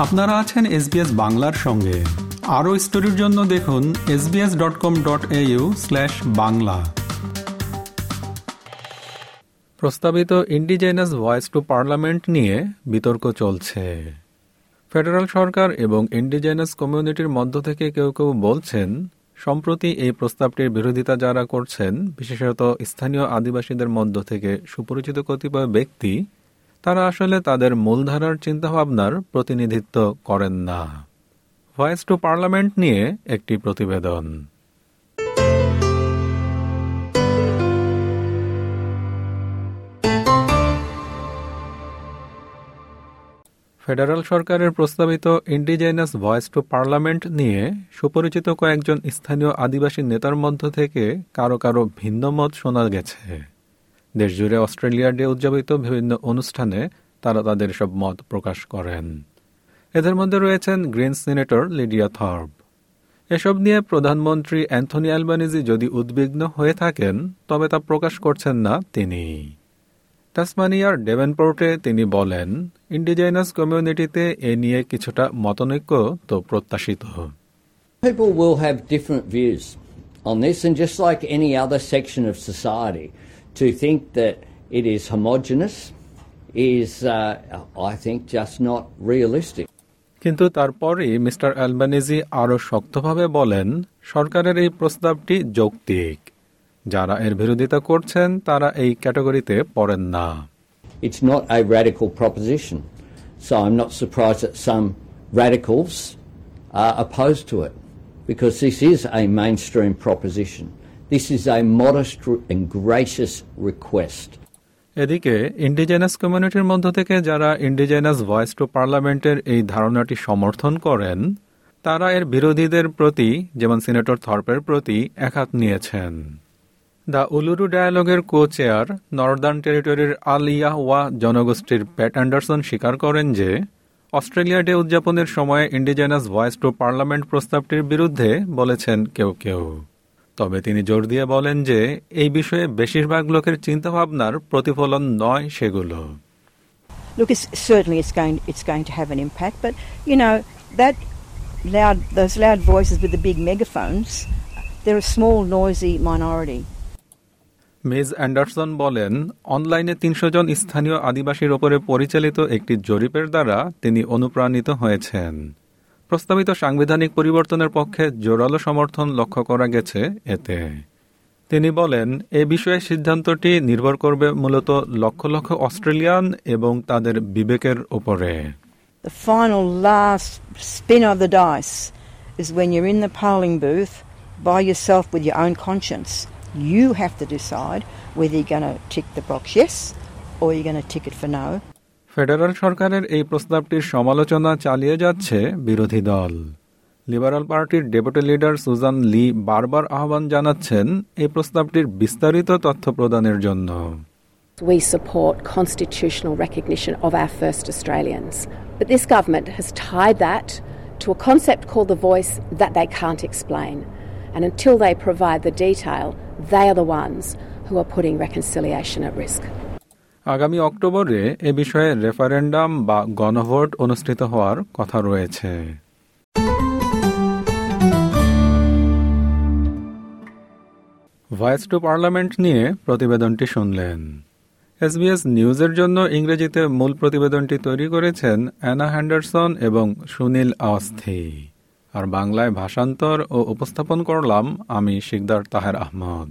আপনারা আছেন এসবিএস বাংলার সঙ্গে। আরও স্টোরির জন্য দেখুন SBS dot com dot Bangla. প্রস্তাবিত ইন্ডিজেনাস ভয়েস টু পার্লামেন্ট নিয়ে বিতর্ক চলছে। ফেডারেল সরকার এবং ইন্ডিজেনাস কমিউনিটির মধ্য থেকে কেউ কেউ বলছেন, সম্প্রতি এই প্রস্তাবটির বিরোধিতা যারা করছেন, বিশেষত স্থানীয় আদিবাসীদের মধ্য থেকে সুপরিচিত কতিপয় ব্যক্তি তারা আসলে তাদের মূলধারার চিন্তাভাবনার প্রতিনিধিত্ব করেন না। ভয়েস টু পার্লামেন্ট নিয়ে একটি প্রতিবেদন। ফেডারেল সরকারের প্রস্তাবিত ইন্ডিজেনাস ভয়েস টু পার্লামেন্ট নিয়ে সুপরিচিত কয়েকজন স্থানীয় আদিবাসী নেতার মধ্য থেকে কারও কারও ভিন্ন মত শোনা গেছে। দেশজুড়ে অস্ট্রেলিয়া ডে উদযাপিত বিভিন্ন অনুষ্ঠানে তারা তাদের সব মত প্রকাশ করেন। এদের মধ্যে রয়েছেন গ্রিন সিনেটর লিডিয়া থর্ব। এসব নিয়ে প্রধানমন্ত্রী অ্যান্থনি অ্যালবানিজি যদি উদ্বিগ্ন হয়ে থাকেন তবে তা প্রকাশ করছেন না তিনি। তাসমানিয়ার ডেভেনপোর্টে তিনি বলেন ইন্ডিজেনাস কমিউনিটিতে এ নিয়ে কিছুটা মতনৈক্য তো প্রত্যাশিত। People will have different views on this, and just like any other section of society, to think that it is homogenous is, uh, I think, just not realistic. কিন্তু তারপরই মিস্টার অ্যালবানিজি আরও শক্তভাবে বলেন সরকারের এই প্রস্তাবটি যৌক্তিক যারা এর বিরোধিতা করছেন তারা এই ক্যাটাগরিতে পড়েন না It's not a radical proposition, so I'm not surprised that some radicals are opposed to it, because this is a mainstream proposition. This is a modest and gracious request. এদিকে ইন্ডিজেনাস কমিউনিটির মধ্য থেকে যারা ইন্ডিজেনাস ভয়েস টু পার্লামেন্টের এই ধারণাটি সমর্থন করেন, তারা এর বিরোধীদের প্রতি, যেমন সিনেটর থর্পের প্রতি একহাত নিয়েছেন দ্য উলুরু ডায়ালগের কো চেয়ার নর্দার্ন টেরিটরির আলিয়া ওয়া জনগোষ্ঠীর প্যাট অ্যান্ডারসন স্বীকার করেন যে, অস্ট্রেলিয়া ডে উদযাপনের সময় ইন্ডিজেনাস ভয়েস টু পার্লামেন্ট প্রস্তাবটির বিরুদ্ধে বলেছেন কেউ কেউ তবে তিনি জোর দিয়ে বলেন যে এই বিষয়ে বেশিরভাগ লোকের চিন্তাভাবনার প্রতিফলন নয় সেগুলো Look, it's, certainly it's going it's going to have an impact, but you know that loud those loud voices with the big megaphones, they're a small noisy minority. Miss Anderson বলেন অনলাইনে তিনশো জন স্থানীয় আদিবাসীর ওপরে পরিচালিত একটি জরিপের দ্বারা তিনি অনুপ্রাণিত হয়েছেন প্রস্তাবিত সাংবিধানিক পরিবর্তনের পক্ষে জোরালো সমর্থন লক্ষ্য করা গেছে এতে তিনি বলেন এ বিষয়ে সিদ্ধান্তটি নির্ভর করবে মূলত লক্ষ লক্ষ অস্ট্রেলিয়ান এবং তাদের বিবেকের উপরে The final last spin of the dice is when you're in the polling booth by yourself with your own conscience. You have to decide whether you're going to tick the box yes or you're going to tick it for no. Federal সরকারের এই প্রস্তাবটির সমালোচনা চালিয়ে যাচ্ছে বিরোধী দল liberal পার্টির deputy leader Suzanne লি বারবার আহ্বান জানাচ্ছেন এই প্রস্তাবটির বিস্তারিত তথ্য প্রদানের জন্য We support constitutional recognition of our first Australians. But this government has tied that to a concept called the voice that they can't explain. And until they provide the detail, they are the ones who are putting reconciliation at risk. আগামী অক্টোবরে এ বিষয়ে referendum বা গণভোট অনুষ্ঠিত হওয়ার কথা রয়েছে। Voice to parliament নিয়ে প্রতিবেদনটি শুনলেন। এসবিএস নিউজের জন্য ইংরেজিতে মূল প্রতিবেদনটি তৈরি করেছেন অ্যানা হ্যান্ডারসন এবং সুনীল আওয়াস্থি আর বাংলায় ভাষান্তর ও উপস্থাপন করলাম আমি শিকদার তাহের আহমদ।